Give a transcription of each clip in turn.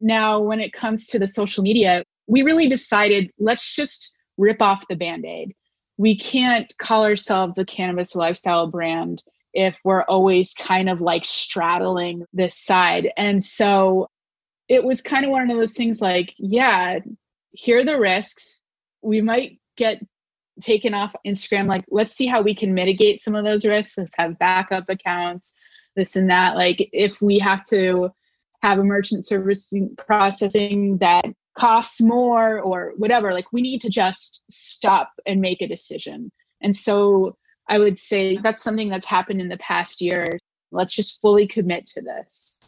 Now, when it comes to the social media, we really decided let's just rip off the band aid. We can't call ourselves a cannabis lifestyle brand if we're always kind of like straddling this side. And so it was kind of one of those things like, yeah, here are the risks. We might get taken off Instagram. Like, let's see how we can mitigate some of those risks. Let's have backup accounts, this and that. Like, if we have to have a merchant service processing that costs more or whatever, like, we need to just stop and make a decision. And so I would say that's something that's happened in the past year. Let's just fully commit to this.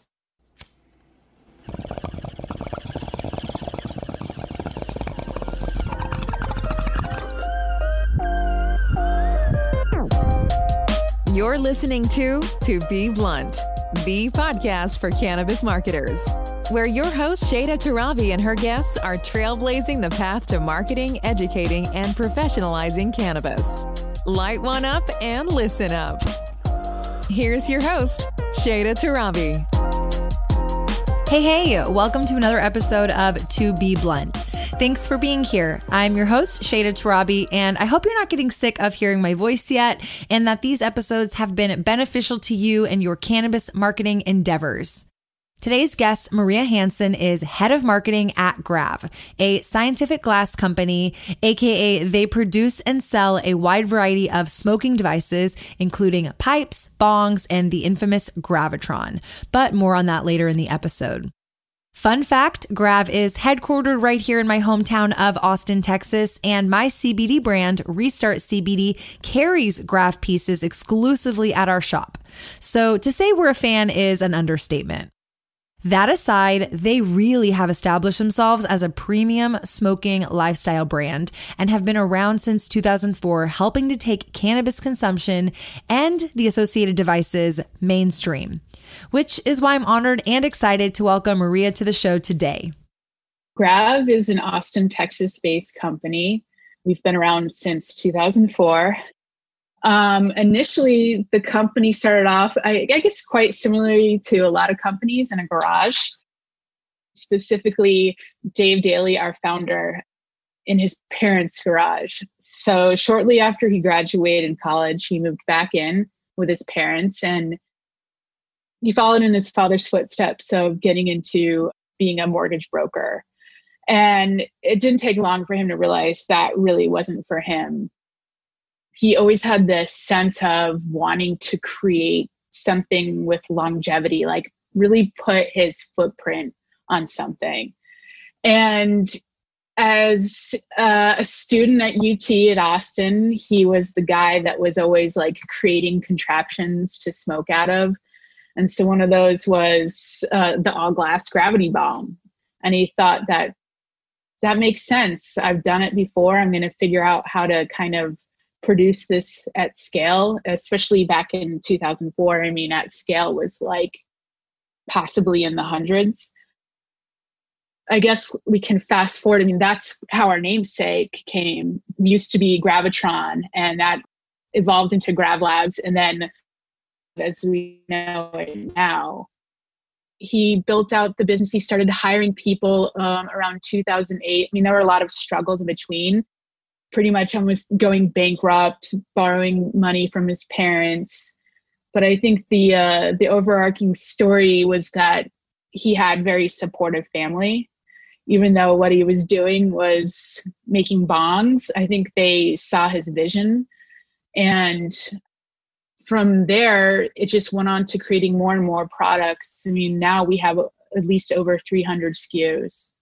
You're listening to To Be Blunt, the podcast for cannabis marketers, where your host Shayda Torabi and her guests are trailblazing the path to marketing, educating, and professionalizing cannabis. Light one up and listen up. Here's your host, Shayda Torabi. Hey, hey, welcome to another episode of To Be Blunt. Thanks for being here. I'm your host, Shayda Torabi, and I hope you're not getting sick of hearing my voice yet and that these episodes have been beneficial to you and your cannabis marketing endeavors. Today's guest, Maria Hansen, is head of marketing at Grav, a scientific glass company, aka they produce and sell a wide variety of smoking devices, including pipes, bongs, and the infamous Gravitron. But more on that later in the episode. Fun fact Grav is headquartered right here in my hometown of Austin, Texas, and my CBD brand, Restart CBD, carries Grav pieces exclusively at our shop. So to say we're a fan is an understatement. That aside, they really have established themselves as a premium smoking lifestyle brand and have been around since 2004, helping to take cannabis consumption and the associated devices mainstream, which is why I'm honored and excited to welcome Maria to the show today. Grav is an Austin, Texas based company. We've been around since 2004 um, initially, the company started off, I, I guess, quite similarly to a lot of companies in a garage. Specifically, Dave Daly, our founder, in his parents' garage. So, shortly after he graduated college, he moved back in with his parents and he followed in his father's footsteps of getting into being a mortgage broker. And it didn't take long for him to realize that really wasn't for him he always had this sense of wanting to create something with longevity, like really put his footprint on something. And as uh, a student at UT at Austin, he was the guy that was always like creating contraptions to smoke out of. And so one of those was uh, the all glass gravity bomb. And he thought that that makes sense. I've done it before. I'm going to figure out how to kind of produce this at scale, especially back in 2004. I mean, at scale was like possibly in the hundreds. I guess we can fast forward. I mean, that's how our namesake came. It used to be Gravitron, and that evolved into Grav Labs. And then, as we know it now, he built out the business. He started hiring people um, around 2008. I mean, there were a lot of struggles in between pretty much almost going bankrupt, borrowing money from his parents. But I think the uh, the overarching story was that he had very supportive family, even though what he was doing was making bongs. I think they saw his vision, and from there it just went on to creating more and more products. I mean, now we have at least over 300 SKUs.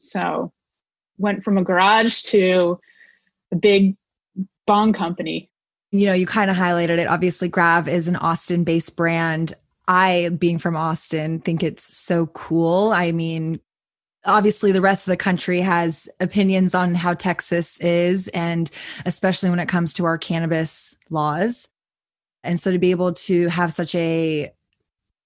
So went from a garage to a big bong company. You know, you kind of highlighted it. Obviously, Grav is an Austin based brand. I, being from Austin, think it's so cool. I mean, obviously the rest of the country has opinions on how Texas is and especially when it comes to our cannabis laws. And so to be able to have such a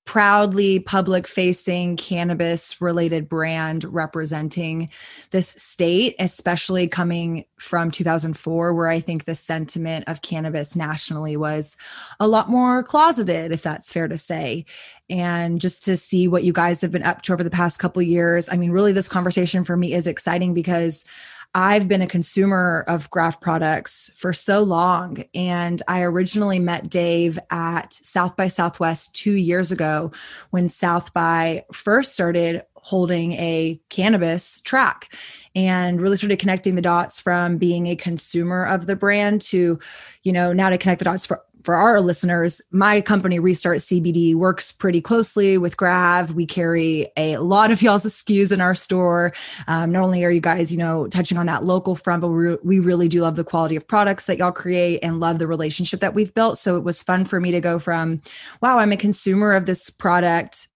proudly public facing cannabis related brand representing this state, especially coming from 2004, where I think the sentiment of cannabis nationally was a lot more closeted, if that's fair to say. And just to see what you guys have been up to over the past couple years. I mean, really, this conversation for me is exciting because I've been a consumer of Grav products for so long. And I originally met Dave at South by Southwest two years ago when South by first started holding a cannabis track and really started connecting the dots from being a consumer of the brand to, you know, now to connect the dots for for our listeners, my company Restart CBD works pretty closely with Grav. We carry a lot of y'all's SKUs in our store. Um, not only are you guys, you know, touching on that local front, but we, we really do love the quality of products that y'all create and love the relationship that we've built. So it was fun for me to go from, wow, I'm a consumer of this product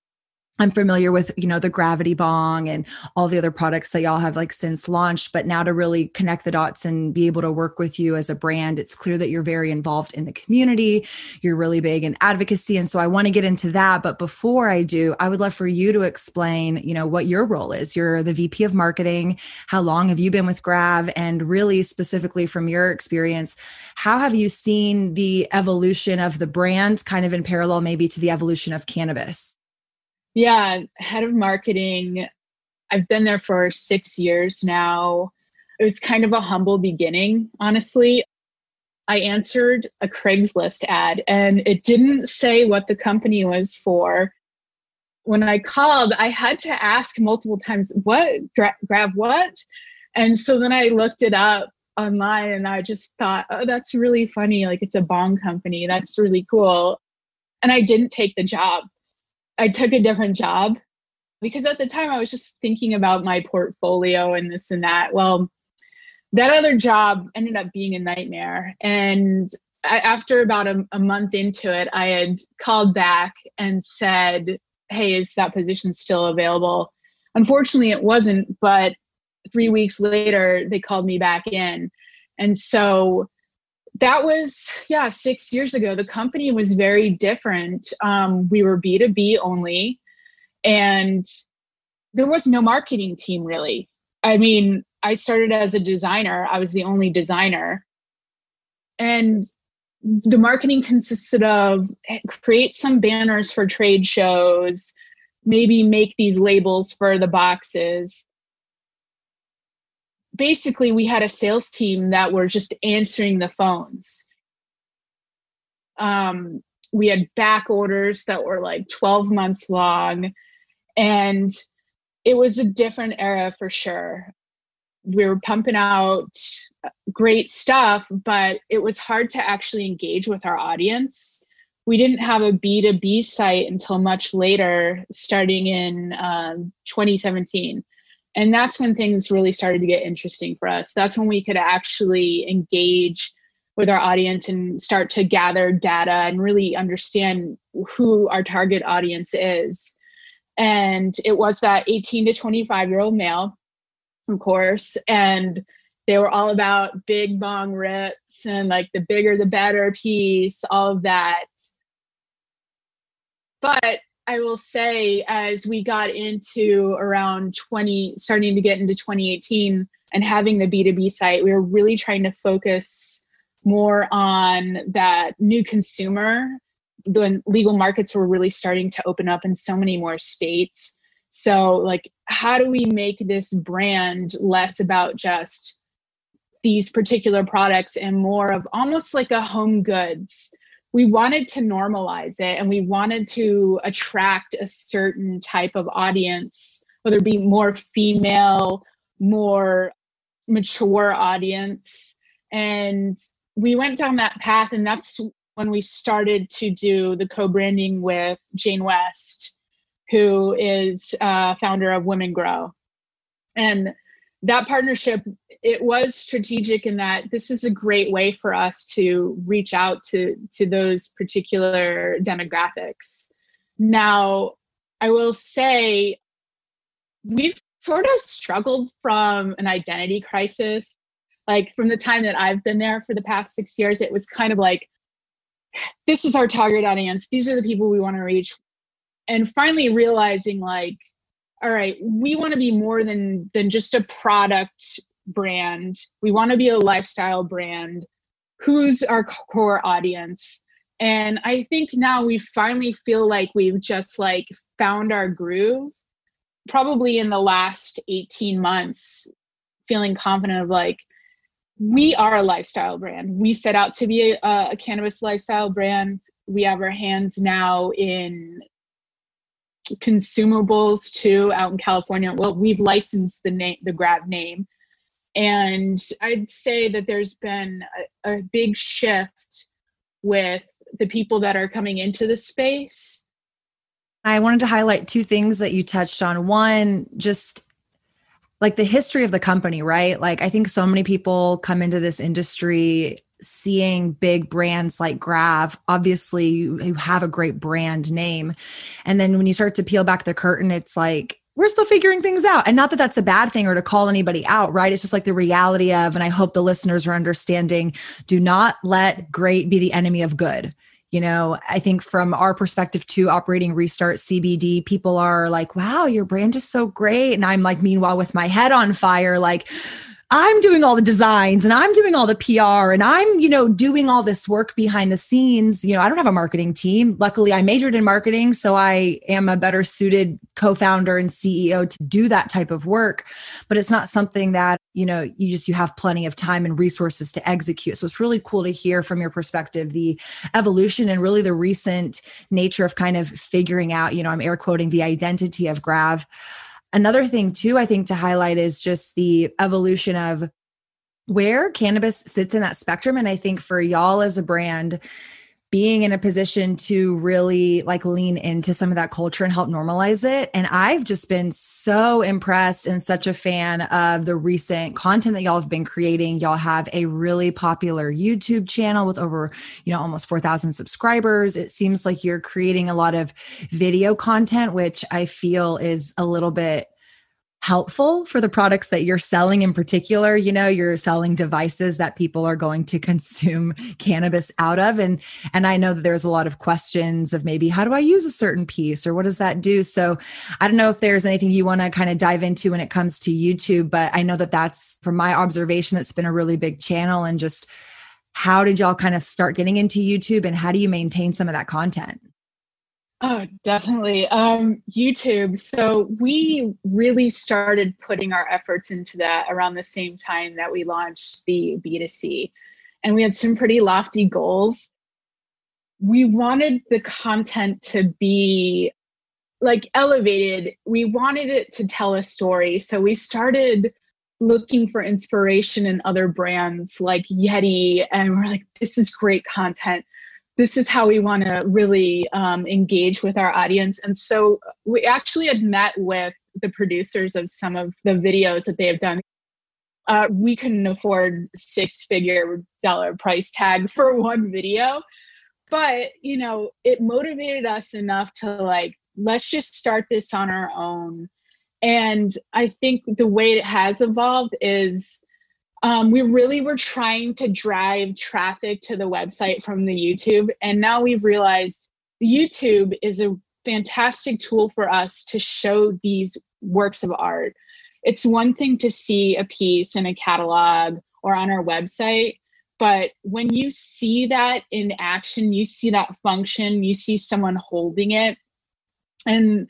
I'm familiar with, you know, the gravity bong and all the other products that y'all have like since launched, but now to really connect the dots and be able to work with you as a brand, it's clear that you're very involved in the community. You're really big in advocacy. And so I want to get into that. But before I do, I would love for you to explain, you know, what your role is. You're the VP of marketing. How long have you been with Grav? And really specifically from your experience, how have you seen the evolution of the brand kind of in parallel maybe to the evolution of cannabis? Yeah, head of marketing. I've been there for six years now. It was kind of a humble beginning, honestly. I answered a Craigslist ad and it didn't say what the company was for. When I called, I had to ask multiple times, what? Gra- Grav what? And so then I looked it up online and I just thought, oh, that's really funny. Like it's a bong company. That's really cool. And I didn't take the job. I took a different job because at the time I was just thinking about my portfolio and this and that. Well, that other job ended up being a nightmare. And I, after about a, a month into it, I had called back and said, Hey, is that position still available? Unfortunately, it wasn't, but three weeks later, they called me back in. And so that was yeah six years ago. The company was very different. Um, we were b2b only and there was no marketing team really. I mean i started as a designer. I was the only designer. And the marketing consisted of create some banners for trade shows maybe make these labels for the boxes basically we had a sales team that were just answering the phones. Um, we had back orders that were like 12 months long and it was a different era for sure. We were pumping out great stuff but it was hard to actually engage with our audience. We didn't have a b2b site until much later starting in um, 2017 and that's when things really started to get interesting for us. That's when we could actually engage with our audience and start to gather data and really understand who our target audience is. And it was that 18 to 25 year old male of course and they were all about big bong rips and like the bigger the better piece all of that. But I will say, as we got into around 20, starting to get into 2018 and having the B2B site, we were really trying to focus more on that new consumer. The legal markets were really starting to open up in so many more states. So, like, how do we make this brand less about just these particular products and more of almost like a home goods? We wanted to normalize it and we wanted to attract a certain type of audience, whether it be more female, more mature audience. And we went down that path, and that's when we started to do the co branding with Jane West, who is uh, founder of Women Grow. And that partnership it was strategic in that this is a great way for us to reach out to to those particular demographics. Now i will say we've sort of struggled from an identity crisis. Like from the time that i've been there for the past six years it was kind of like this is our target audience. These are the people we want to reach. And finally realizing like all right we want to be more than than just a product brand. We want to be a lifestyle brand. Who's our core audience? And i think now we finally feel like we've just like found our groove probably in the last 18 months feeling confident of like we are a lifestyle brand. We set out to be a, a cannabis lifestyle brand. We have our hands now in consumables too out in california well we've licensed the name the grav name and i'd say that there's been a, a big shift with the people that are coming into the space I wanted to highlight two things that you touched on. One, just like the history of the company, right? Like, I think so many people come into this industry seeing big brands like Grav. Obviously, you, you have a great brand name. And then when you start to peel back the curtain, it's like, we're still figuring things out. And not that that's a bad thing or to call anybody out, right? It's just like the reality of, and I hope the listeners are understanding do not let great be the enemy of good you know i think from our perspective to operating restart cbd people are like wow your brand is so great and i'm like meanwhile with my head on fire like I'm doing all the designs and I'm doing all the PR and I'm, you know, doing all this work behind the scenes. You know, I don't have a marketing team. Luckily, I majored in marketing, so I am a better suited co-founder and CEO to do that type of work, but it's not something that, you know, you just you have plenty of time and resources to execute. So it's really cool to hear from your perspective the evolution and really the recent nature of kind of figuring out, you know, I'm air quoting the identity of Grav Another thing, too, I think to highlight is just the evolution of where cannabis sits in that spectrum. And I think for y'all as a brand, being in a position to really like lean into some of that culture and help normalize it. And I've just been so impressed and such a fan of the recent content that y'all have been creating. Y'all have a really popular YouTube channel with over, you know, almost 4,000 subscribers. It seems like you're creating a lot of video content, which I feel is a little bit helpful for the products that you're selling in particular. You know you're selling devices that people are going to consume cannabis out of. And and i know that there's a lot of questions of maybe how do i use a certain piece or what does that do? So i don't know if there's anything you want to kind of dive into when it comes to youtube but i know that that's from my observation that's been a really big channel and just how did y'all kind of start getting into youtube and how do you maintain some of that content Oh, definitely. Um, YouTube. So we really started putting our efforts into that around the same time that we launched the B2C. And we had some pretty lofty goals. We wanted the content to be like elevated. We wanted it to tell a story. So we started looking for inspiration in other brands like Yeti. And we're like, this is great content this is how we want to really um, engage with our audience. And so we actually had met with the producers of some of the videos that they have done. Uh, we couldn't afford six figure dollar price tag for one video, but you know, it motivated us enough to like, let's just start this on our own. And I think the way it has evolved is um, we really were trying to drive traffic to the website from the YouTube. And now we've realized YouTube is a fantastic tool for us to show these works of art. It's one thing to see a piece in a catalog or on our website, but when you see that in action, you see that function, you see someone holding it. And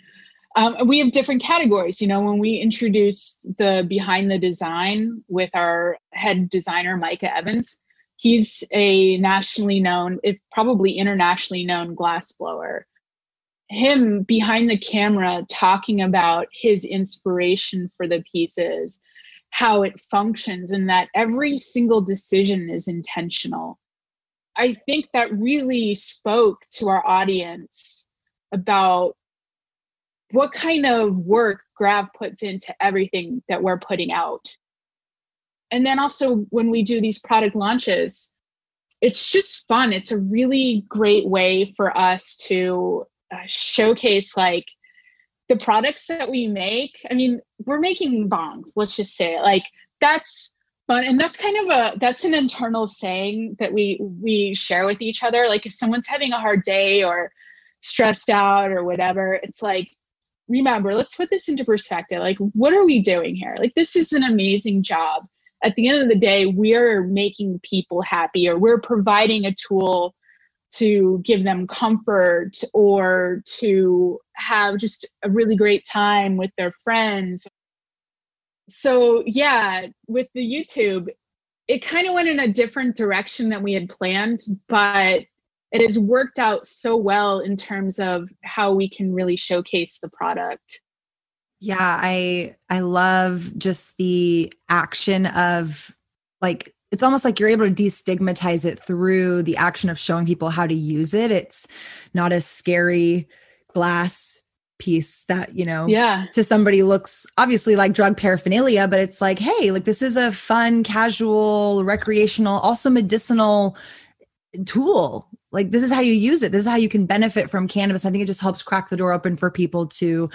um, we have different categories. You know, when we introduce the behind the design with our head designer, Micah Evans, he's a nationally known, if probably internationally known glass blower. Him behind the camera talking about his inspiration for the pieces, how it functions, and that every single decision is intentional. I think that really spoke to our audience about what kind of work Grav puts into everything that we're putting out. And then also when we do these product launches, it's just fun. It's a really great way for us to uh, showcase like the products that we make. I mean, we're making bongs, let's just say it. Like that's fun and that's kind of a that's an internal saying that we we share with each other like if someone's having a hard day or stressed out or whatever, it's like, remember, let's put this into perspective. Like, what are we doing here? Like, this is an amazing job. At the end of the day, we're making people happy or we're providing a tool to give them comfort or to have just a really great time with their friends. So, yeah, with the YouTube, it kind of went in a different direction than we had planned, but it has worked out so well in terms of how we can really showcase the product. Yeah, I I love just the action of like it's almost like you're able to destigmatize it through the action of showing people how to use it. It's not a scary glass piece that, you know, yeah, to somebody looks obviously like drug paraphernalia, but it's like, hey, like this is a fun, casual, recreational, also medicinal tool. Like this is how you use it. This is how you can benefit from cannabis. I think it just helps crack the door open for people to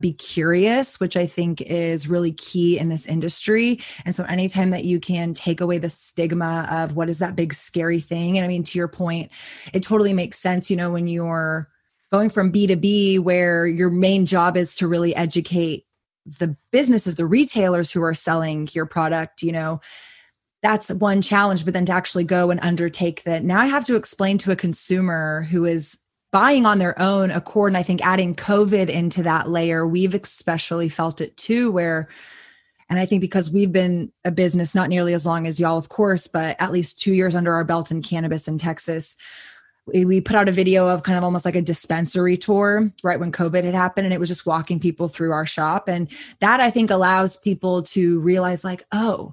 be curious which i think is really key in this industry. And so anytime that you can take away the stigma of what is that big scary thing and i mean to your point it totally makes sense you know when you're going from b to b where your main job is to really educate the businesses the retailers who are selling your product you know that's one challenge but then to actually go and undertake that. Now i have to explain to a consumer who is buying on their own accord and i think adding covid into that layer we've especially felt it too where and i think because we've been a business not nearly as long as y'all of course but at least two years under our belt in cannabis in texas we put out a video of kind of almost like a dispensary tour right when covid had happened and it was just walking people through our shop. And that i think allows people to realize like oh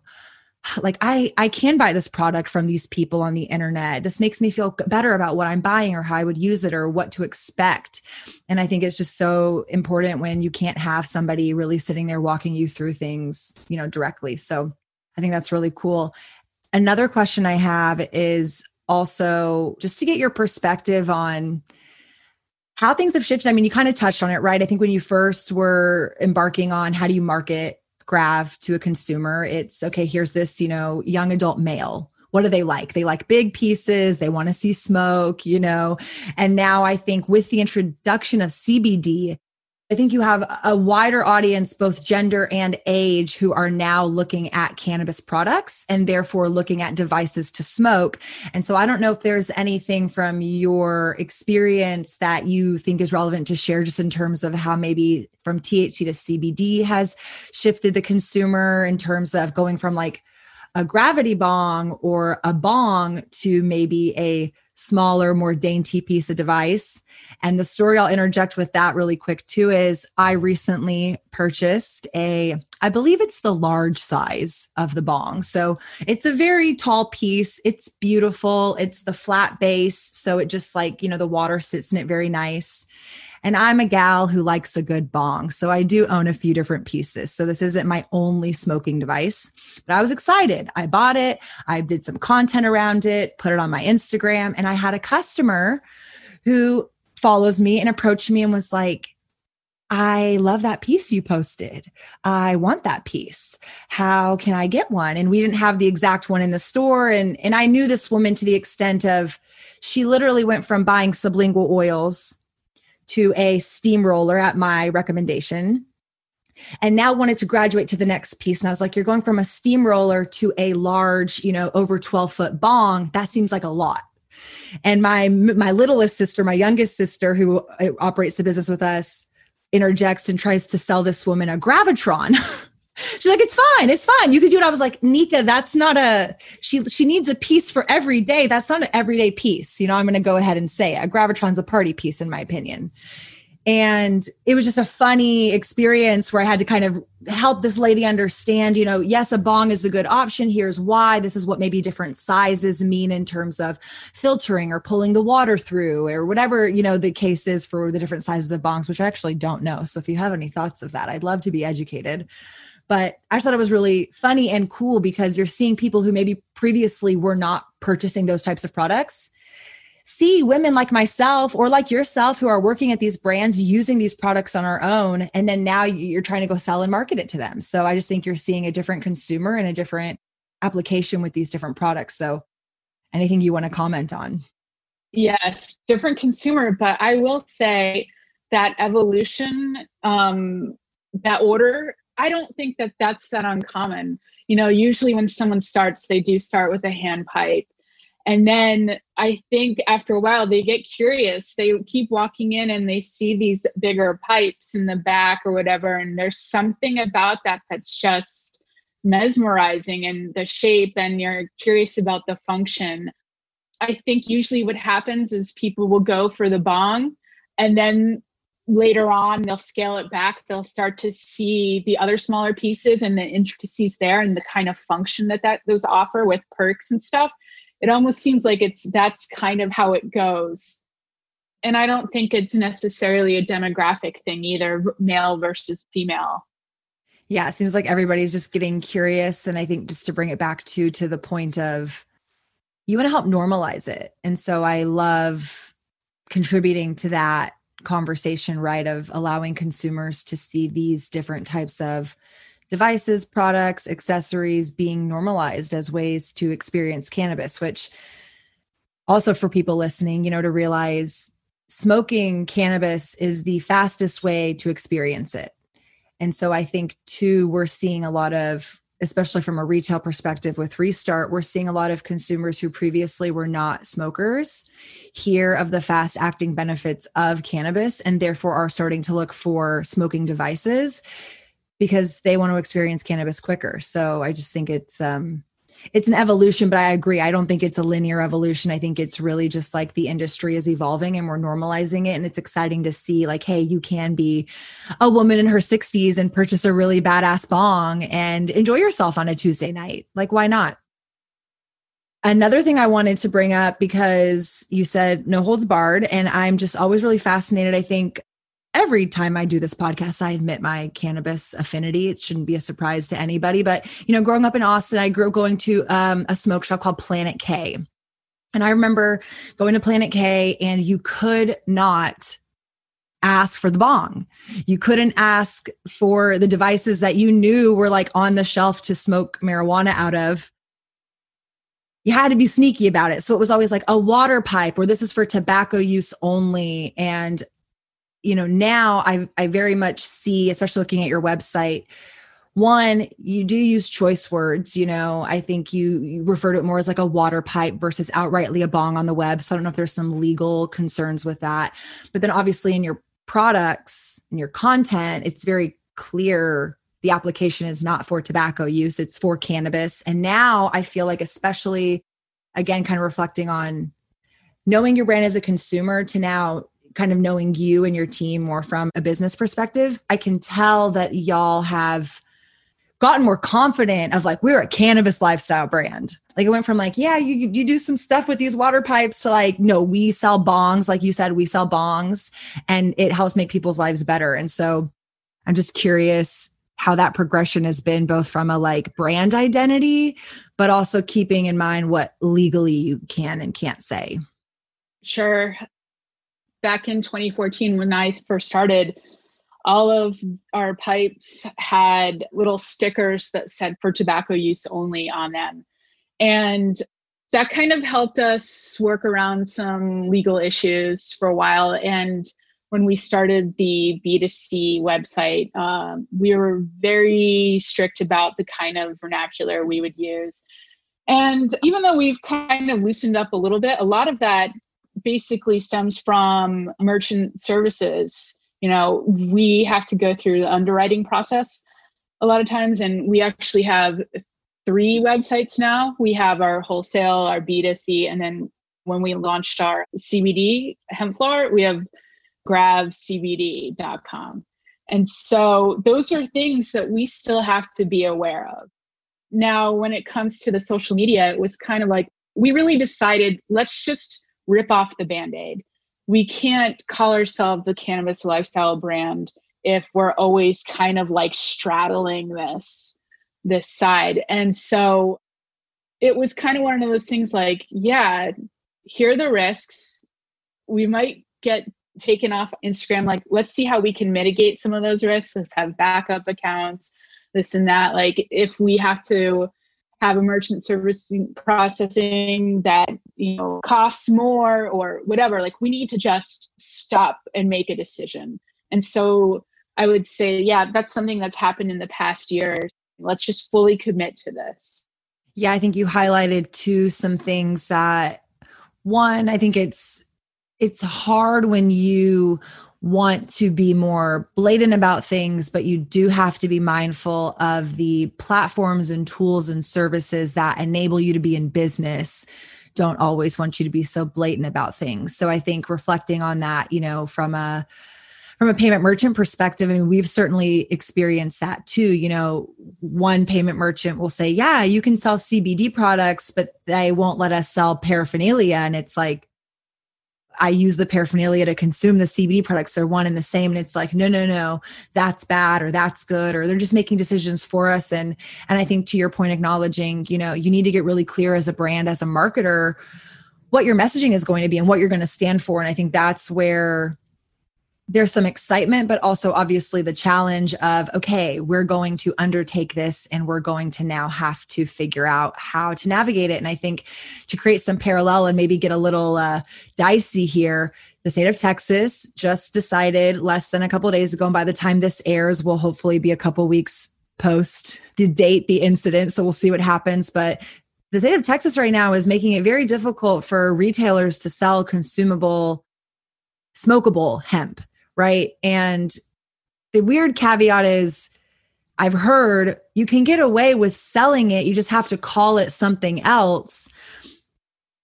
like i i can buy this product from these people on the internet. This makes me feel better about what i'm buying or how i would use it or what to expect. And i think it's just so important when you can't have somebody really sitting there walking you through things you know directly. So i think that's really cool. Another question i have is also just to get your perspective on how things have shifted. I mean you kind of touched on it right? I think when you first were embarking on how do you market grav to a consumer it's okay here's this you know young adult male. What do they like? They like big pieces. They want to see smoke you know? And now i think with the introduction of cbd I think you have a wider audience, both gender and age, who are now looking at cannabis products and therefore looking at devices to smoke. And so I don't know if there's anything from your experience that you think is relevant to share, just in terms of how maybe from THC to CBD has shifted the consumer in terms of going from like a gravity bong or a bong to maybe a smaller, more dainty piece of device. And the story I'll interject with that really quick too is I recently purchased a, I believe it's the large size of the bong. So it's a very tall piece. It's beautiful. It's the flat base. So it just like, you know, the water sits in it very nice. And I'm a gal who likes a good bong. So I do own a few different pieces. So this isn't my only smoking device, but I was excited. I bought it. I did some content around it, put it on my Instagram, and I had a customer who follows me and approached me and was like, I love that piece you posted. I want that piece. How can I get one? And we didn't have the exact one in the store. And, and I knew this woman to the extent of she literally went from buying sublingual oils to a steamroller at my recommendation. And now wanted to graduate to the next piece. And i was like you're going from a steamroller to a large you know over 12 foot bong. That seems like a lot. And my my littlest sister my youngest sister who uh, operates the business with us interjects and tries to sell this woman a gravitron She's like, it's fine, it's fine. You could do it. I was like, Nika, that's not a she she needs a piece for every day. That's not an everyday piece. You know, I'm gonna go ahead and say it. a gravitron's a party piece, in my opinion. And it was just a funny experience where I had to kind of help this lady understand, you know, yes, a bong is a good option. Here's why. This is what maybe different sizes mean in terms of filtering or pulling the water through or whatever, you know, the case is for the different sizes of bongs, which I actually don't know. So if you have any thoughts of that, I'd love to be educated. But I just thought it was really funny and cool because you're seeing people who maybe previously were not purchasing those types of products see women like myself or like yourself who are working at these brands using these products on our own. And then now you're trying to go sell and market it to them. So i just think you're seeing a different consumer and a different application with these different products. So anything you want to comment on? Yes, different consumer, but I will say that evolution, um, that order, I don't think that that's that uncommon. You know, usually when someone starts, they do start with a hand pipe. And then I think after a while, they get curious. They keep walking in and they see these bigger pipes in the back or whatever. And there's something about that that's just mesmerizing and the shape, and you're curious about the function. I think usually what happens is people will go for the bong and then later on they'll scale it back. They'll start to see the other smaller pieces and the intricacies there and the kind of function that that those offer with perks and stuff. It almost seems like it's that's kind of how it goes. And i don't think it's necessarily a demographic thing either male versus female. Yeah it seems like everybody's just getting curious and i think just to bring it back to to the point of you want to help normalize it. And so I love contributing to that conversation, right? Of allowing consumers to see these different types of devices, products, accessories being normalized as ways to experience cannabis, which also for people listening, you know, to realize smoking cannabis is the fastest way to experience it. And so I think too, we're seeing a lot of especially from a retail perspective with Restart, we're seeing a lot of consumers who previously were not smokers hear of the fast acting benefits of cannabis and therefore are starting to look for smoking devices because they want to experience cannabis quicker. So I just think it's um it's an evolution, but I agree. I don't think it's a linear evolution. I think it's really just like the industry is evolving and we're normalizing it. And it's exciting to see, like, hey, you can be a woman in her 60s and purchase a really badass bong and enjoy yourself on a Tuesday night. Like, why not? Another thing I wanted to bring up because you said no holds barred, and I'm just always really fascinated. I think every time I do this podcast, I admit my cannabis affinity. It shouldn't be a surprise to anybody. But, you know, growing up in Austin, I grew up going to um, a smoke shop called Planet K. And I remember going to Planet K, and you could not ask for the bong. You couldn't ask for the devices that you knew were like on the shelf to smoke marijuana out of. You had to be sneaky about it. So it was always like a water pipe, or this is for tobacco use only. And you know now i i very much see especially looking at your website one you do use choice words you know i think you, you refer to it more as like a water pipe versus outrightly a bong on the web. So i don't know if there's some legal concerns with that. But then obviously in your products and your content it's very clear the application is not for tobacco use it's for cannabis. And now i feel like especially again kind of reflecting on knowing your brand as a consumer to now kind of knowing you and your team more from a business perspective, I can tell that y'all have gotten more confident of like we're a cannabis lifestyle brand. Like it went from like, yeah, you you do some stuff with these water pipes to like, no, we sell bongs. Like you said, we sell bongs and it helps make people's lives better. And so I'm just curious how that progression has been both from a like brand identity, but also keeping in mind what legally you can and can't say. Sure back in 2014 when I first started, all of our pipes had little stickers that said for tobacco use only on them. And that kind of helped us work around some legal issues for a while. And when we started the B2C website, um, we were very strict about the kind of vernacular we would use. And even though we've kind of loosened up a little bit, a lot of that basically stems from merchant services. You know, we have to go through the underwriting process a lot of times, and we actually have three websites now. We have our wholesale, our B2C, and then when we launched our CBD hemp floor, we have gravcbd.com. And so those are things that we still have to be aware of. Now, when it comes to the social media, it was kind of like we really decided let's just rip off the band aid. We can't call ourselves the cannabis lifestyle brand if we're always kind of like straddling this this side. And so it was kind of one of those things like, yeah, here are the risks. We might get taken off Instagram. Like, let's see how we can mitigate some of those risks. Let's have backup accounts, this and that. Like, if we have to have a merchant service processing that you know costs more or whatever like we need to just stop and make a decision. And so i would say yeah that's something that's happened in the past year. Let's just fully commit to this. Yeah i think you highlighted two some things that one i think it's it's hard when you want to be more blatant about things, but you do have to be mindful of the platforms and tools and services that enable you to be in business don't always want you to be so blatant about things. So I think reflecting on that, you know, from a from a payment merchant perspective, I mean, we've certainly experienced that too. You know, one payment merchant will say, Yeah, you can sell CBD products, but they won't let us sell paraphernalia. And it's like, I use the paraphernalia to consume the CBD products. They're one and the same. And it's like, no, no, no, that's bad or that's good. Or they're just making decisions for us. And and I think to your point, acknowledging, you know, you need to get really clear as a brand, as a marketer, what your messaging is going to be and what you're going to stand for. And I think that's where there's some excitement, but also obviously the challenge of, okay, we're going to undertake this and we're going to now have to figure out how to navigate it. And I think to create some parallel and maybe get a little uh, dicey here, the state of Texas just decided less than a couple days ago. And by the time this airs, will hopefully be a couple weeks post the date, the incident. So we'll see what happens. But the state of Texas right now is making it very difficult for retailers to sell consumable smokable hemp right? And the weird caveat is I've heard you can get away with selling it, you just have to call it something else.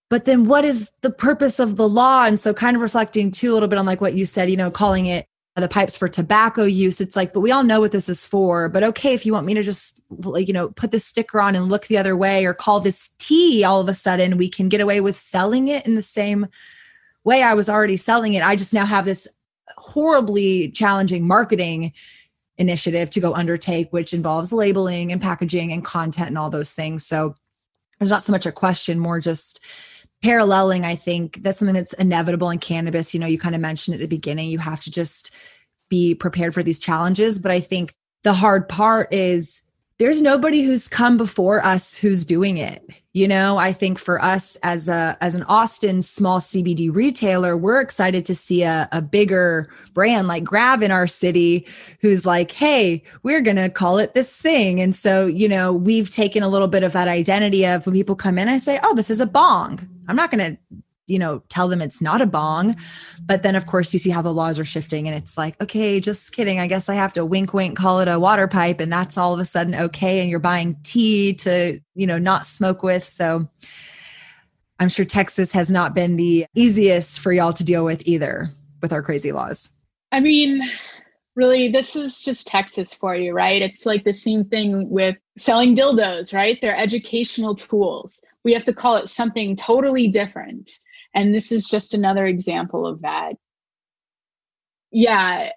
But then what is the purpose of the law? And so kind of reflecting too a little bit on like what you said, you know, calling it the pipes for tobacco use. It's like, but we all know what this is for. But okay, if you want me to just like, you know, put this sticker on and look the other way or call this tea all of a sudden, we can get away with selling it in the same way I was already selling it. I just now have this horribly challenging marketing initiative to go undertake, which involves labeling and packaging and content and all those things. So there's not so much a question, more just paralleling. I think that's something that's inevitable in cannabis. You know, you kind of mentioned at the beginning, you have to just be prepared for these challenges. But I think the hard part is there's nobody who's come before us who's doing it. You know i think for us as a as an austin small cbd retailer we're excited to see a, a bigger brand like grav in our city who's like hey we're gonna call it this thing. And so you know we've taken a little bit of that identity of when people come in i say oh this is a bong. I'm not gonna you know tell them it's not a bong. Mm-hmm. But then of course you see how the laws are shifting and it's like okay just kidding. I guess i have to wink wink call it a water pipe. And that's all of a sudden okay. And you're buying tea to you know not smoke with. So i'm sure texas has not been the easiest for y'all to deal with either with our crazy laws. I mean really this is just texas for you right? It's like the same thing with selling dildos right? They're educational tools. We have to call it something totally different and this is just another example of that. Yeah,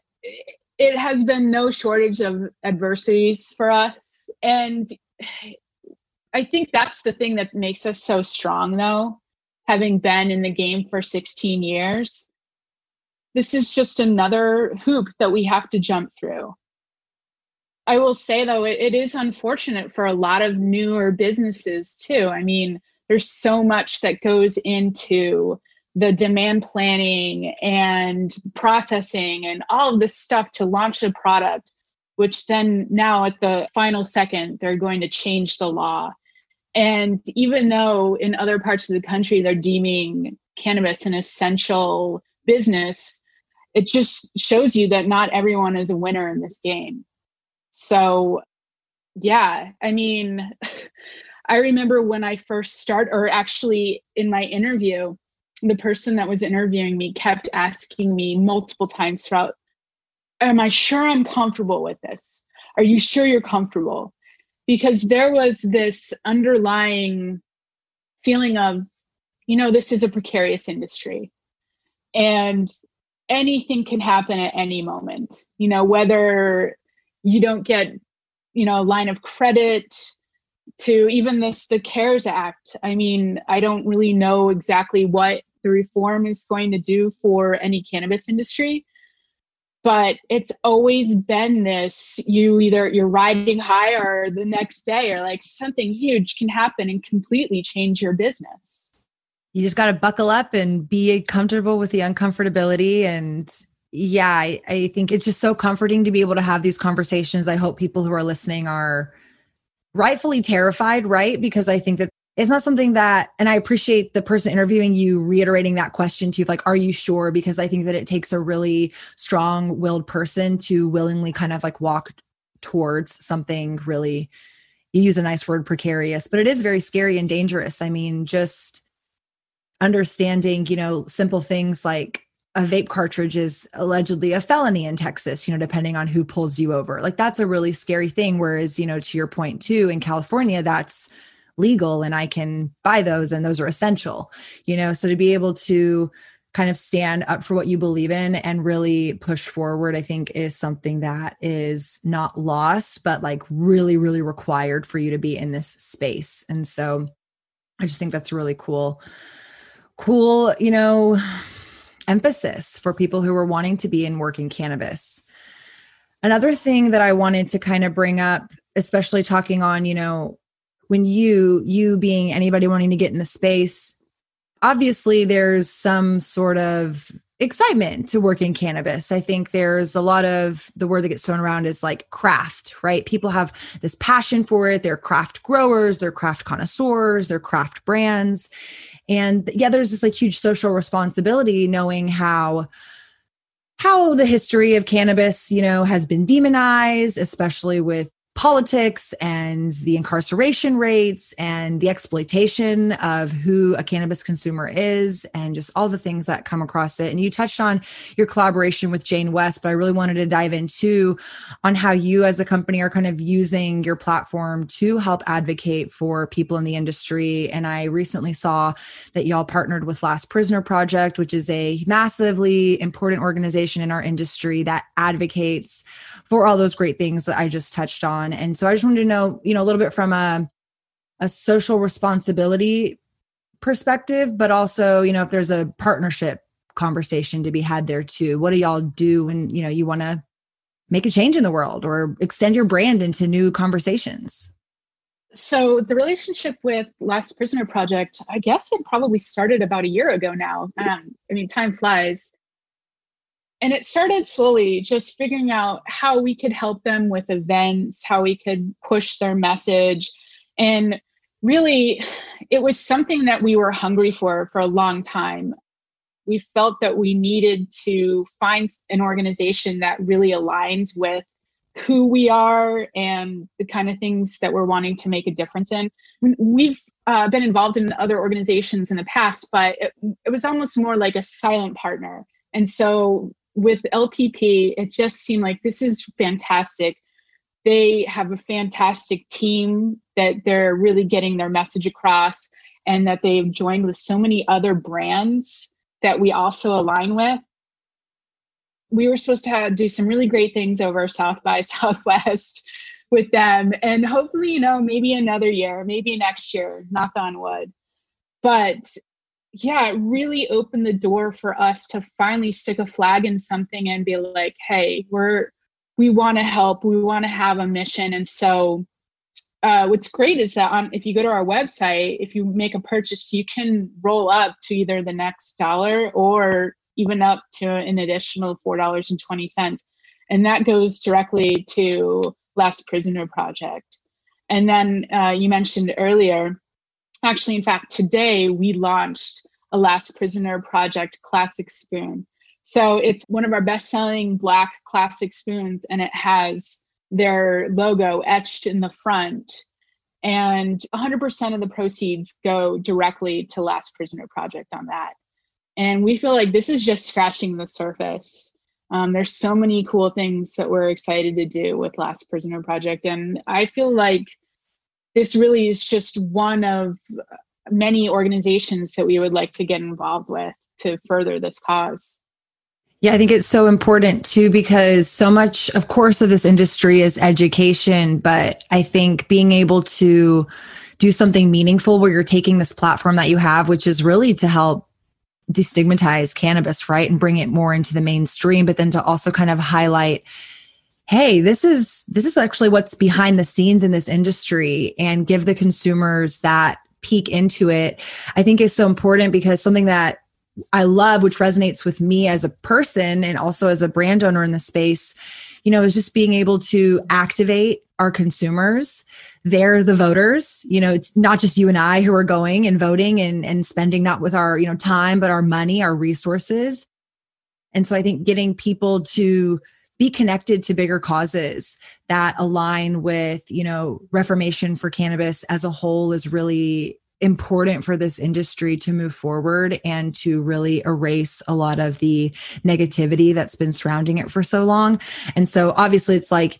it has been no shortage of adversities for us. And I think that's the thing that makes us so strong, though, having been in the game for 16 years. This is just another hoop that we have to jump through. I will say, though, it, it is unfortunate for a lot of newer businesses, too. I mean, there's so much that goes into the demand planning and processing and all of this stuff to launch the product which then now at the final second they're going to change the law. And even though in other parts of the country they're deeming cannabis an essential business it just shows you that not everyone is a winner in this game. So yeah i mean I remember when I first start, or actually in my interview, the person that was interviewing me kept asking me multiple times throughout, Am I sure I'm comfortable with this? Are you sure you're comfortable? Because there was this underlying feeling of, you know, this is a precarious industry and anything can happen at any moment, you know, whether you don't get, you know, a line of credit, to even this the cares act. I mean i don't really know exactly what the reform is going to do for any cannabis industry but it's always been this you either you're riding high or the next day or like something huge can happen and completely change your business. You just got to buckle up and be comfortable with the uncomfortability. And yeah I, I, think it's just so comforting to be able to have these conversations. I hope people who are listening are rightfully terrified right? Because i think that it's not something that and i appreciate the person interviewing you reiterating that question to like are you sure? Because i think that it takes a really strong willed person to willingly kind of like walk towards something really you use a nice word precarious but it is very scary and dangerous. I mean just understanding you know simple things like a vape cartridge is allegedly a felony in Texas, you know, depending on who pulls you over. Like that's a really scary thing. Whereas, you know, to your point too, in California, that's legal and I can buy those and those are essential, you know. So to be able to kind of stand up for what you believe in and really push forward, I think is something that is not lost, but like really, really required for you to be in this space. And so I just think that's really cool. Cool, you know, emphasis for people who are wanting to be in working cannabis. Another thing that I wanted to kind of bring up, especially talking on, you know, when you you being anybody wanting to get in the space obviously there's some sort of excitement to work in cannabis. I think there's a lot of the word that gets thrown around is like craft, right? People have this passion for it. They're craft growers, they're craft connoisseurs, they're craft brands. And yeah, there's this like huge social responsibility knowing how how the history of cannabis, you know, has been demonized, especially with politics and the incarceration rates and the exploitation of who a cannabis consumer is and just all the things that come across it. And you touched on your collaboration with jane west but i really wanted to dive into on how you as a company are kind of using your platform to help advocate for people in the industry. And i recently saw that y'all partnered with last prisoner project which is a massively important organization in our industry that advocates for all those great things that i just touched on on. And so I just wanted to know, you know, a little bit from a, a social responsibility perspective, but also, you know, if there's a partnership conversation to be had there too. What do y'all do when, you know, you want to make a change in the world or extend your brand into new conversations? So the relationship with Last Prisoner Project, I guess it probably started about a year ago now. Um, I mean, time flies and it started slowly just figuring out how we could help them with events how we could push their message and really it was something that we were hungry for for a long time we felt that we needed to find an organization that really aligned with who we are and the kind of things that we're wanting to make a difference in. We've uh, been involved in other organizations in the past, but it, it was almost more like a silent partner. And so with LPP, it just seemed like this is fantastic. They have a fantastic team that they're really getting their message across, and that they've joined with so many other brands that we also align with. We were supposed to do some really great things over South by Southwest with them, and hopefully, you know, maybe another year, maybe next year, knock on wood. But yeah, it really opened the door for us to finally stick a flag in something and be like, hey, we're we want to help, we want to have a mission. And so uh, what's great is that on if you go to our website, if you make a purchase, you can roll up to either the next dollar or even up to an additional four dollars and twenty cents, and that goes directly to Last Prisoner Project. And then uh, you mentioned earlier Actually, in fact, today we launched a Last Prisoner Project classic spoon. So it's one of our best selling black classic spoons, and it has their logo etched in the front. And 100% of the proceeds go directly to Last Prisoner Project on that. And we feel like this is just scratching the surface. Um, there's so many cool things that we're excited to do with Last Prisoner Project. And I feel like this really is just one of many organizations that we would like to get involved with to further this cause. Yeah, I think it's so important too because so much, of course, of this industry is education. But I think being able to do something meaningful where you're taking this platform that you have, which is really to help destigmatize cannabis, right? And bring it more into the mainstream, but then to also kind of highlight hey this is this is actually what's behind the scenes in this industry and give the consumers that peek into it, I think is so important because something that I love, which resonates with me as a person and also as a brand owner in the space, you know, is just being able to activate our consumers. They're the voters. You know, it's not just you and I who are going and voting and, and spending not with our, you know, time, but our money, our resources. And so I think getting people to be connected to bigger causes that align with, you know, reformation for cannabis as a whole is really important for this industry to move forward and to really erase a lot of the negativity that's been surrounding it for so long. And so obviously it's like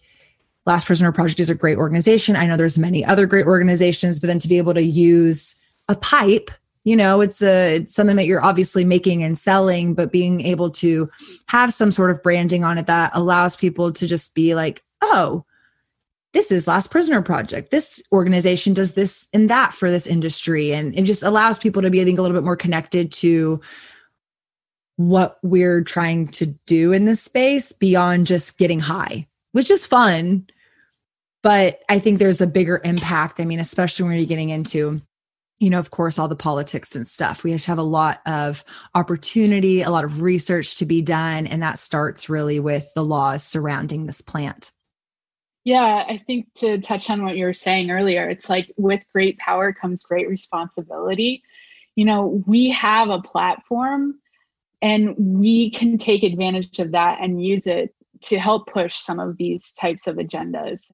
Last Prisoner Project is a great organization. I know there's many other great organizations, but then to be able to use a pipe you know it's a it's something that you're obviously making and selling but being able to have some sort of branding on it that allows people to just be like oh this is last prisoner project. This organization does this and that for this industry. And it just allows people to be i think a little bit more connected to what we're trying to do in this space beyond just getting high which is fun. But i think there's a bigger impact. I mean especially when you're getting into you know, of course, all the politics and stuff. We have to have a lot of opportunity, a lot of research to be done. And that starts really with the laws surrounding this plant. Yeah, I think to touch on what you were saying earlier, it's like with great power comes great responsibility. You know, we have a platform and we can take advantage of that and use it to help push some of these types of agendas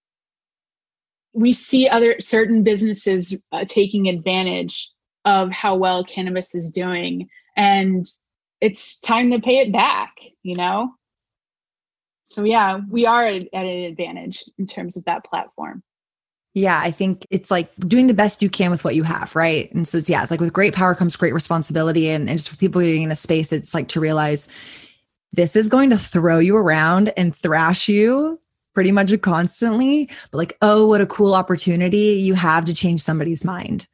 we see other certain businesses uh, taking advantage of how well cannabis is doing and it's time to pay it back you know so yeah we are at, an advantage in terms of that platform yeah, I think it's like doing the best you can with what you have, right? And so, it's, yeah, it's like with great power comes great responsibility. And, and just for people getting in the space, it's like to realize this is going to throw you around and thrash you pretty much constantly, but like, oh, what a cool opportunity you have to change somebody's mind.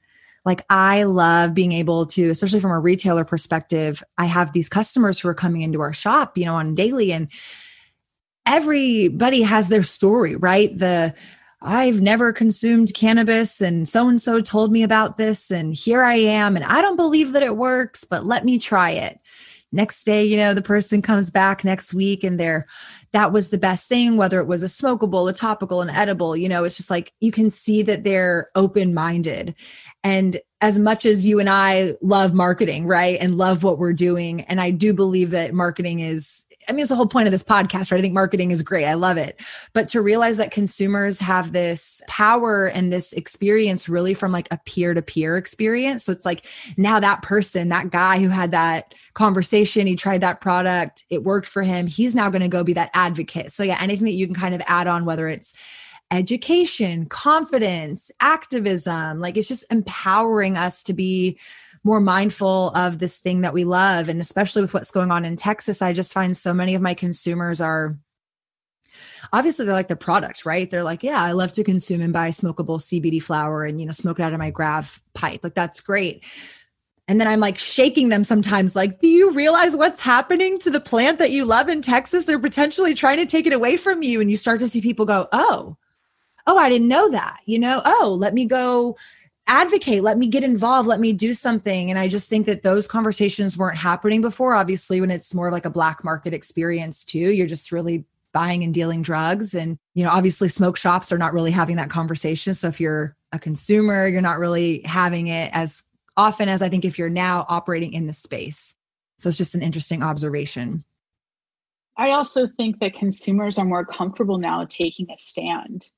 Like, I love being able to, especially from a retailer perspective, I have these customers who are coming into our shop, you know, on daily, and everybody has their story, right? The, I've never consumed cannabis and so and so told me about this and here I am and I don't believe that it works but let me try it next day you know the person comes back next week and they're that was the best thing whether it was a smokable a topical an edible you know it's just like you can see that they're open minded and as much as you and I love marketing right and love what we're doing and I do believe that marketing is I mean, it's the whole point of this podcast, right? I think marketing is great. I love it. But to realize that consumers have this power and this experience really from like a peer to peer experience. So it's like now that person, that guy who had that conversation, he tried that product, it worked for him. He's now going to go be that advocate. So, yeah, anything that you can kind of add on, whether it's education, confidence, activism, like it's just empowering us to be more mindful of this thing that we love. And especially with what's going on in Texas, I just find so many of my consumers are obviously they're like the product, right? They're like, yeah, I love to consume and buy smokable CBD flower and, you know, smoke it out of my grav pipe. Like, that's great. And then I'm like shaking them sometimes, like, do you realize what's happening to the plant that you love in Texas? They're potentially trying to take it away from you. And you start to see people go, oh, oh, I didn't know that. You know, oh, let me go advocate let me get involved let me do something. And i just think that those conversations weren't happening before. Obviously when it's more like a black market experience too you're just really buying and dealing drugs. And you know obviously smoke shops are not really having that conversation. So if you're a consumer you're not really having it as often as i think if you're now operating in the space. So it's just an interesting observation. I also think that consumers are more comfortable now taking a stand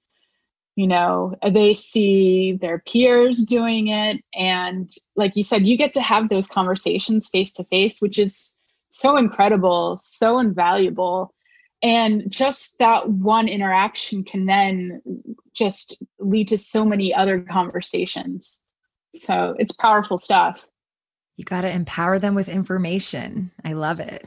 you know they see their peers doing it. And like you said you get to have those conversations face to face which is so incredible so invaluable. And just that one interaction can then just lead to so many other conversations. So it's powerful stuff. You got to empower them with information. I love it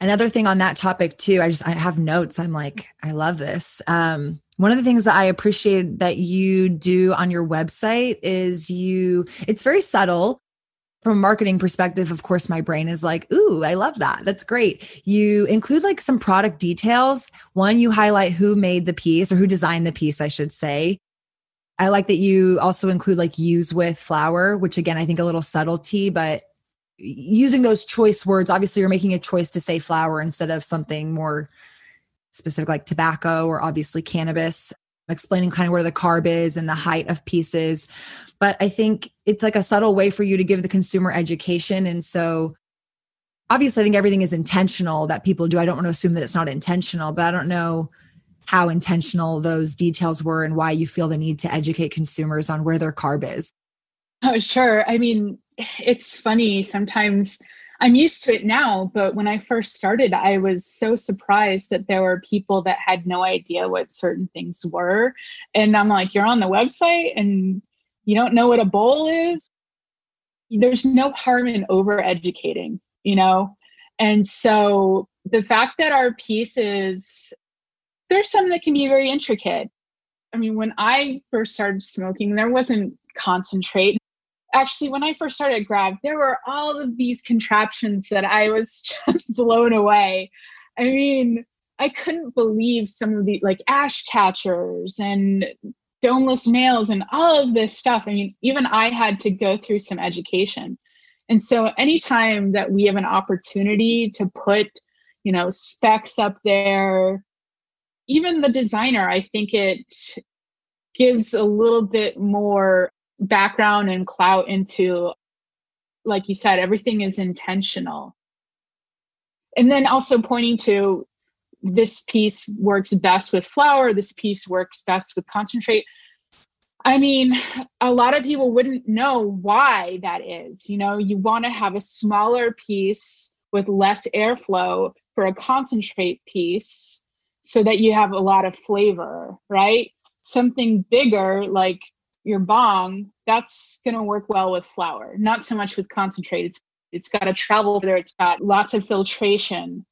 Another thing on that topic too, I just I have notes. I'm like, I love this. Um, one of the things that I appreciate that you do on your website is you it's very subtle from a marketing perspective, of course, my brain is like, ooh, I love that. That's great. You include like some product details. One, you highlight who made the piece or who designed the piece, I should say. I like that you also include like use with flower, which again, I think a little subtlety, but using those choice words, obviously you're making a choice to say flower instead of something more specific like tobacco or obviously cannabis, explaining kind of where the carb is and the height of pieces. But I think it's like a subtle way for you to give the consumer education. And so obviously I think everything is intentional that people do. I don't want to assume that it's not intentional, but I don't know how intentional those details were and why you feel the need to educate consumers on where their carb is. Oh, sure. I mean, it's funny sometimes. I'm used to it now, but when I first started, I was so surprised that there were people that had no idea what certain things were. And I'm like, you're on the website and you don't know what a bowl is? There's no harm in over educating, you know? And so the fact that our pieces there's some that can be very intricate. I mean, when I first started smoking, there wasn't concentrate. Actually, when I first started Grav there were all of these contraptions that I was just blown away. I mean, I couldn't believe some of the like ash catchers and domeless nails and all of this stuff. I mean, even I had to go through some education. And so anytime that we have an opportunity to put, you know, specs up there, even the designer, I think it gives a little bit more background and clout into, like you said, everything is intentional. And then also pointing to this piece works best with flower this piece works best with concentrate. I mean, a lot of people wouldn't know why that is. You know, you want to have a smaller piece with less airflow for a concentrate piece so that you have a lot of flavor, right? Something bigger like your bong, that's going to work well with flower, not so much with concentrate. It's it's got to travel there, it's got lots of filtration.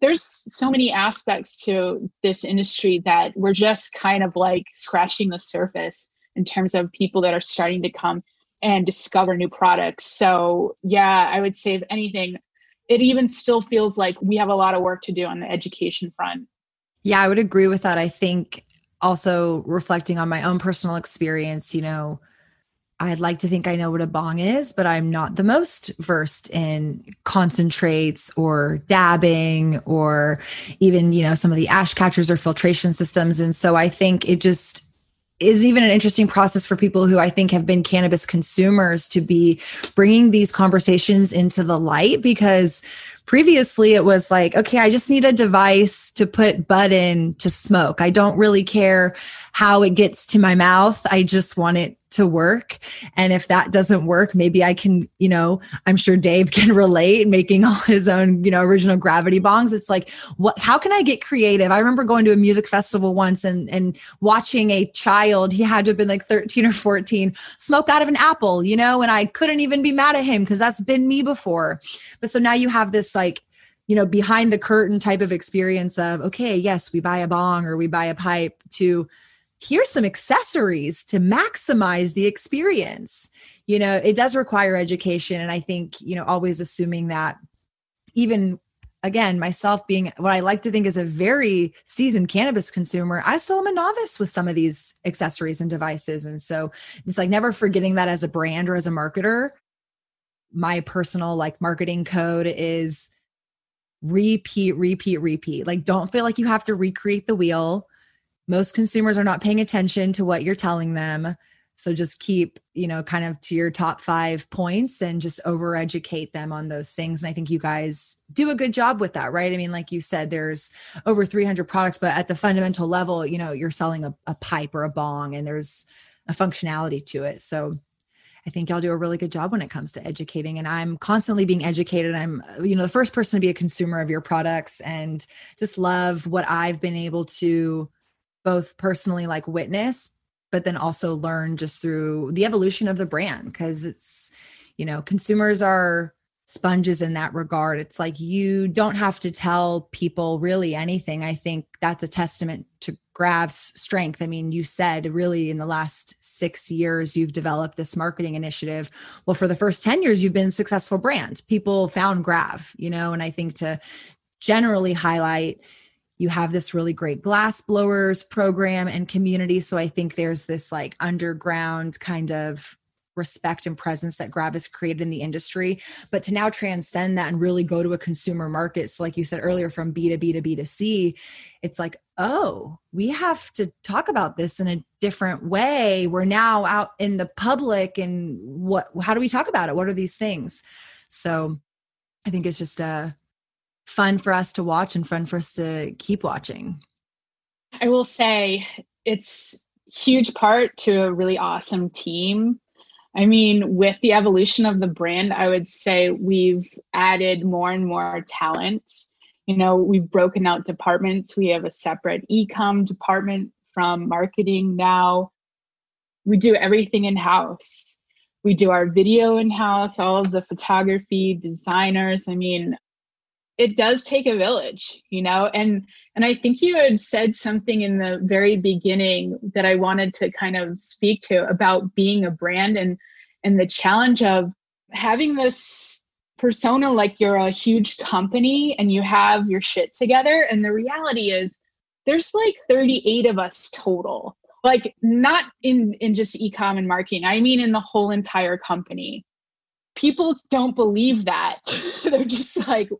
There's so many aspects to this industry that we're just kind of like scratching the surface in terms of people that are starting to come and discover new products. So, yeah, I would say if anything, it even still feels like we have a lot of work to do on the education front. Yeah, I would agree with that. I think also reflecting on my own personal experience, you know, I'd like to think I know what a bong is, but I'm not the most versed in concentrates or dabbing or even, you know, some of the ash catchers or filtration systems. And so I think it just is even an interesting process for people who I think have been cannabis consumers to be bringing these conversations into the light because previously it was like okay i just need a device to put bud in to smoke. I don't really care how it gets to my mouth. I just want it to work. And if that doesn't work maybe i can you know i'm sure dave can relate making all his own you know original gravity bongs. It's like what how can i get creative? I remember going to a music festival once and and watching a child he had to have been like 13 or 14 smoke out of an apple you know and i couldn't even be mad at him because that's been me before. But so now you have this like you know behind the curtain type of experience of okay yes we buy a bong or we buy a pipe to here's some accessories to maximize the experience. You know it does require education and i think you know always assuming that even again myself being what i like to think is a very seasoned cannabis consumer i still am a novice with some of these accessories and devices. And so it's like never forgetting that as a brand or as a marketer my personal like marketing code is repeat repeat repeat. Like don't feel like you have to recreate the wheel most consumers are not paying attention to what you're telling them. So just keep, you know, kind of to your top five points and just over educate them on those things. And I think you guys do a good job with that, right? I mean, like you said, there's over 300 products, but at the fundamental level, you know, you're selling a, a pipe or a bong and there's a functionality to it. So I think y'all do a really good job when it comes to educating. And I'm constantly being educated. I'm, you know, the first person to be a consumer of your products and just love what I've been able to both personally like witness, but then also learn just through the evolution of the brand because it's you know consumers are sponges in that regard. It's like you don't have to tell people really anything. I think that's a testament to grav's strength. I mean you said really in the last six years you've developed this marketing initiative. Well for the first 10 years you've been a successful brand. People found grav you know and i think to generally highlight you have this really great glass blowers program and community. So i think there's this like underground kind of respect and presence that grav has created in the industry. But to now transcend that and really go to a consumer market so like you said earlier from b to b to b to c it's like oh we have to talk about this in a different way. We're now out in the public and what how do we talk about it? What are these things? So i think it's just a fun for us to watch and fun for us to keep watching. I will say it's huge part to a really awesome team. I mean, with the evolution of the brand, I would say we've added more and more talent. You know, we've broken out departments. We have a separate e-com department from marketing now. We do everything in house. We do our video in house, all of the photography, designers. I mean, it does take a village you know? And and i think you had said something in the very beginning that i wanted to kind of speak to about being a brand and and the challenge of having this persona like you're a huge company and you have your shit together. And the reality is there's like 38 of us total like not in in just ecom and marketing i mean in the whole entire company. People don't believe that. They're just like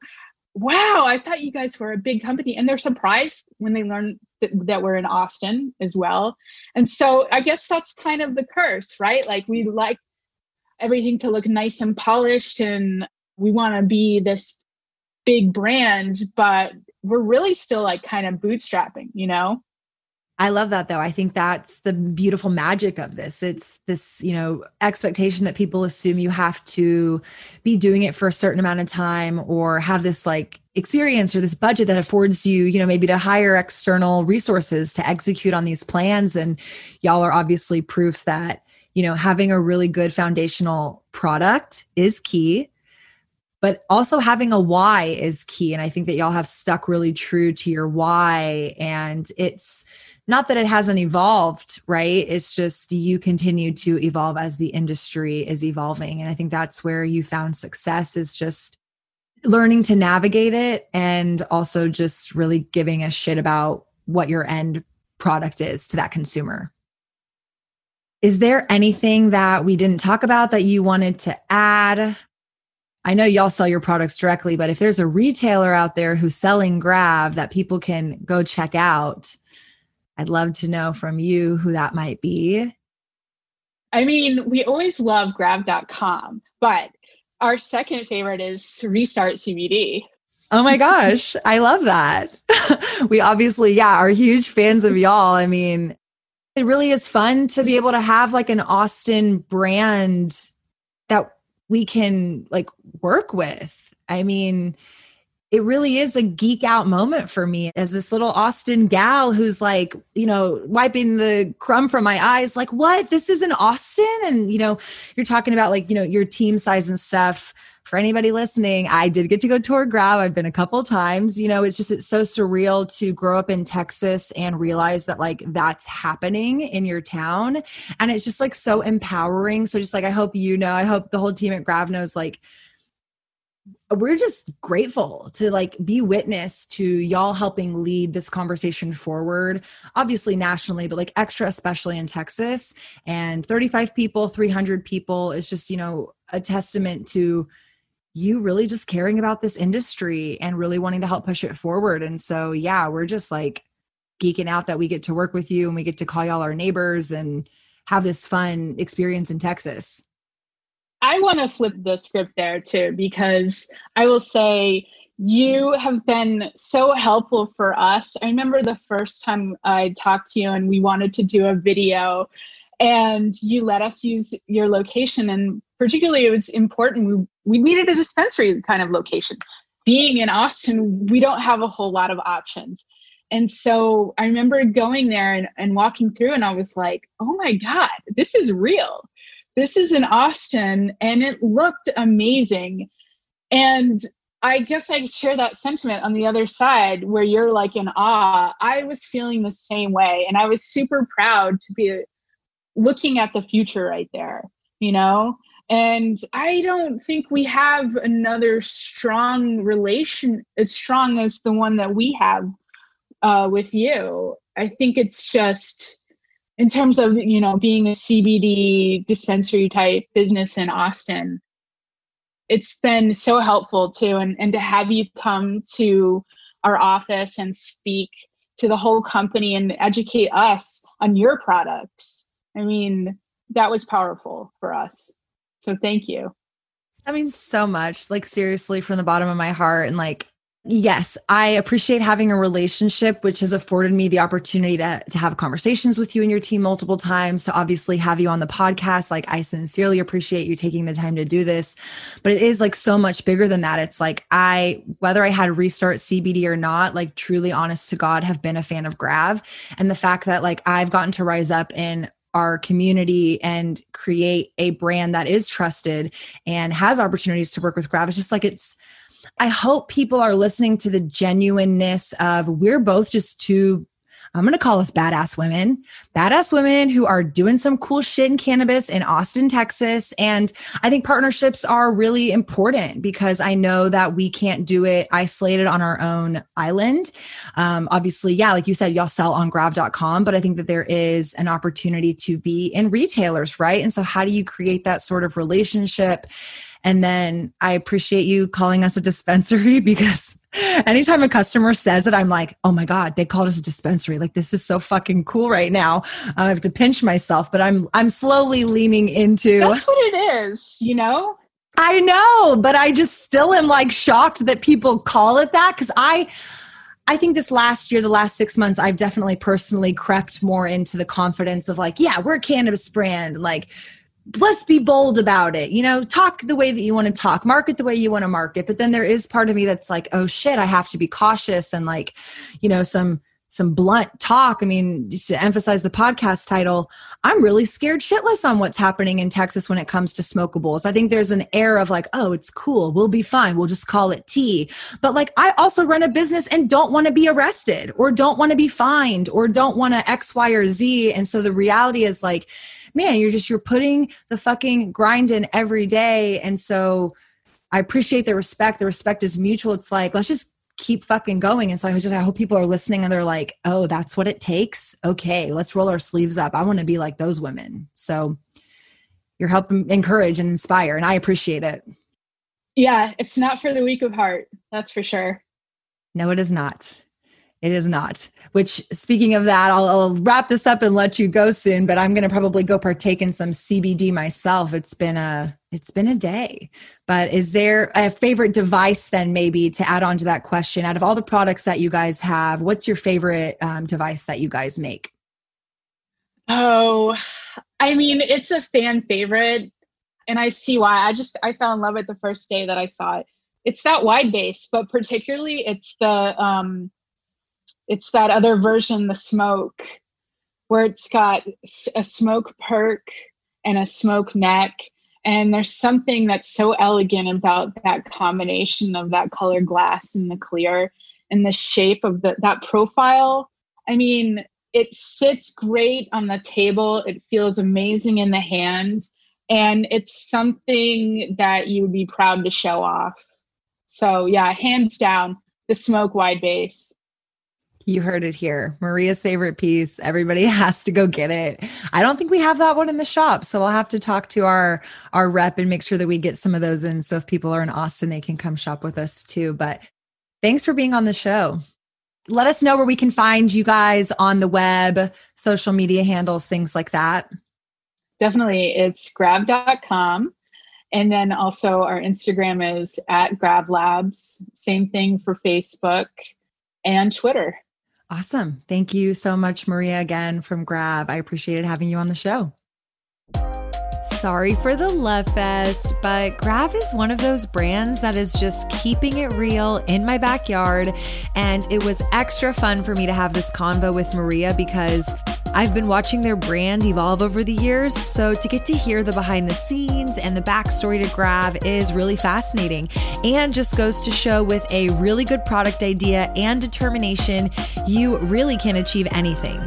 wow, I thought you guys were a big company. And they're surprised when they learn that, that, we're in Austin as well. And so I guess that's kind of the curse, right? Like we like everything to look nice and polished and we want to be this big brand, but we're really still like kind of bootstrapping, you know? I love that though. I think that's the beautiful magic of this. It's this, you know, expectation that people assume you have to be doing it for a certain amount of time or have this like experience or this budget that affords you, you know, maybe to hire external resources to execute on these plans. And y'all are obviously proof that, you know, having a really good foundational product is key but also having a why is key and i think that y'all have stuck really true to your why and it's not that it hasn't evolved, right? It's just you continue to evolve as the industry is evolving. And I think that's where you found success is just learning to navigate it and also just really giving a shit about what your end product is to that consumer. Is there anything that we didn't talk about that you wanted to add? I know y'all sell your products directly, but if there's a retailer out there who's selling Grav that people can go check out, I'd love to know from you who that might be. I mean, we always love grav.com, but our second favorite is Restart CBD. Oh my gosh, I love that. we obviously, yeah, are huge fans of y'all. I mean, it really is fun to be able to have like an Austin brand that we can like work with. I mean, it really is a geek out moment for me as this little Austin gal who's like, you know, wiping the crumb from my eyes, like, what? This is in Austin? And, you know, you're talking about like, you know, your team size and stuff. For anybody listening, I did get to go tour Grav. I've been a couple times. You know, it's just it's so surreal to grow up in Texas and realize that like that's happening in your town. And it's just like so empowering. So just like I hope you know, I hope the whole team at Grav knows like we're just grateful to like be witness to y'all helping lead this conversation forward obviously nationally but like extra especially in texas and 35 people 300 people is just you know a testament to you really just caring about this industry and really wanting to help push it forward and so yeah we're just like geeking out that we get to work with you and we get to call y'all our neighbors and have this fun experience in Texas. I want to flip the script there too, because I will say you have been so helpful for us. I remember the first time I talked to you and we wanted to do a video and you let us use your location and particularly it was important. We, we needed a dispensary kind of location. Being in austin we don't have a whole lot of options. And so i remember going there and, and walking through and i was like oh my god this is real this is in austin and it looked amazing and I guess I share that sentiment on the other side where you're like in awe. I was feeling the same way. And I was super proud to be looking at the future right there, you know? And I don't think we have another strong relation as strong as the one that we have uh, with you. I think it's just in terms of, you know, being a CBD dispensary type business in Austin, it's been so helpful too. And, and to have you come to our office and speak to the whole company and educate us on your products I mean, that was powerful for us. So thank you. That means so much. Like, seriously, from the bottom of my heart. And like, yes, I appreciate having a relationship, which has afforded me the opportunity to, to have conversations with you and your team multiple times, to obviously have you on the podcast. Like, I sincerely appreciate you taking the time to do this. But it is like so much bigger than that. It's like, I, whether I had restart CBD or not, like, truly honest to God, have been a fan of Grav. And the fact that like I've gotten to rise up in our community and create a brand that is trusted and has opportunities to work with Grav. It's just like it's I hope people are listening to the genuineness of we're both just two I'm going to call us badass women, badass women who are doing some cool shit in cannabis in Austin, Texas. And I think partnerships are really important because I know that we can't do it isolated on our own island. Um, obviously, yeah, like you said, y'all sell on grav.com, but I think that there is an opportunity to be in retailers, right? And so, how do you create that sort of relationship? And then I appreciate you calling us a dispensary because anytime a customer says that, I'm like, oh my God, they called us a dispensary. Like this is so fucking cool right now. I have to pinch myself, but I'm I'm slowly leaning into That's what it is, you know? I know, but I just still am like shocked that people call it that because I I think this last year, the last six months, I've definitely personally crept more into the confidence of like, yeah, we're a cannabis brand. Like, let's be bold about it. You know talk the way that you want to talk market the way you want to market. But then there is part of me that's like oh shit i have to be cautious and like you know some some blunt talk. I mean just to emphasize the podcast title i'm really scared shitless on what's happening in texas when it comes to smokables. I think there's an air of like oh it's cool we'll be fine we'll just call it tea. But like i also run a business and don't want to be arrested or don't want to be fined or don't want to x y or z. And so the reality is like man, you're just you're putting the fucking grind in every day. And so I appreciate the respect. The respect is mutual. It's like, let's just keep fucking going. And so I just I hope people are listening and they're like, oh, that's what it takes. Okay, let's roll our sleeves up. I want to be like those women. So you're helping encourage and inspire, and I appreciate it. Yeah, it's not for the weak of heart. That's for sure. No, it is not. It is not. Which, speaking of that, I'll, I'll, wrap this up and let you go soon. But I'm going to probably go partake in some CBD myself. It's been a it's been a day. But is there a favorite device then, maybe to add on to that question? Out of all the products that you guys have, what's your favorite um, device that you guys make? Oh, I mean, it's a fan favorite, and I see why. I just I fell in love with the first day that I saw it. It's that wide base, but particularly it's the um it's that other version, the smoke, where it's got a smoke perk and a smoke neck. And there's something that's so elegant about that combination of that color glass and the clear and the shape of the, that profile. I mean, it sits great on the table. It feels amazing in the hand. And it's something that you would be proud to show off. So, yeah, hands down, the smoke wide base. You heard it here. Maria's favorite piece. Everybody has to go get it. I don't think we have that one in the shop, so I'll have to talk to our our rep and make sure that we get some of those in so if people are in Austin they can come shop with us too. But thanks for being on the show. Let us know where we can find you guys on the web, social media handles, things like that. definitely. It's grav.com. And then also our Instagram is at Grav Labs. Same thing for Facebook and Twitter. Awesome. Thank you so much, Maria, again from Grav. I appreciated having you on the show. Sorry for the love fest, but Grav is one of those brands that is just keeping it real in my backyard. And it was extra fun for me to have this convo with Maria because I've been watching their brand evolve over the years, so to get to hear the behind the scenes and the backstory to Grav is really fascinating and just goes to show with a really good product idea and determination, you really can achieve anything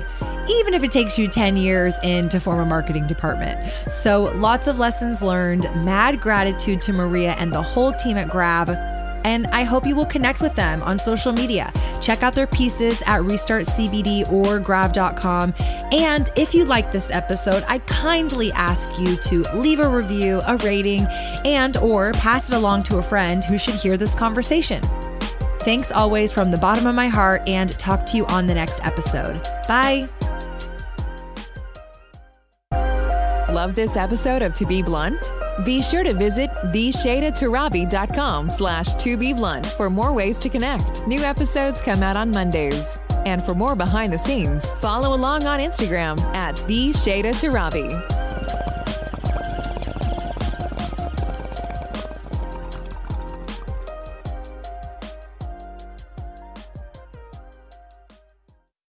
even if it takes you 10 years in to form a marketing department. So, lots of lessons learned, mad gratitude to Maria and the whole team at Grav and I hope you will connect with them on social media. Check out their pieces at restartcbd or grav.com. And if you like this episode, I kindly ask you to leave a review, a rating, and or pass it along to a friend who should hear this conversation. Thanks always from the bottom of my heart and talk to you on the next episode. Bye. Love this episode of To Be Blunt? Be sure to visit theshaydatorabi.com slash to be blunt for more ways to connect. New episodes come out on Mondays. And for more behind the scenes, follow along on Instagram at the Torabi.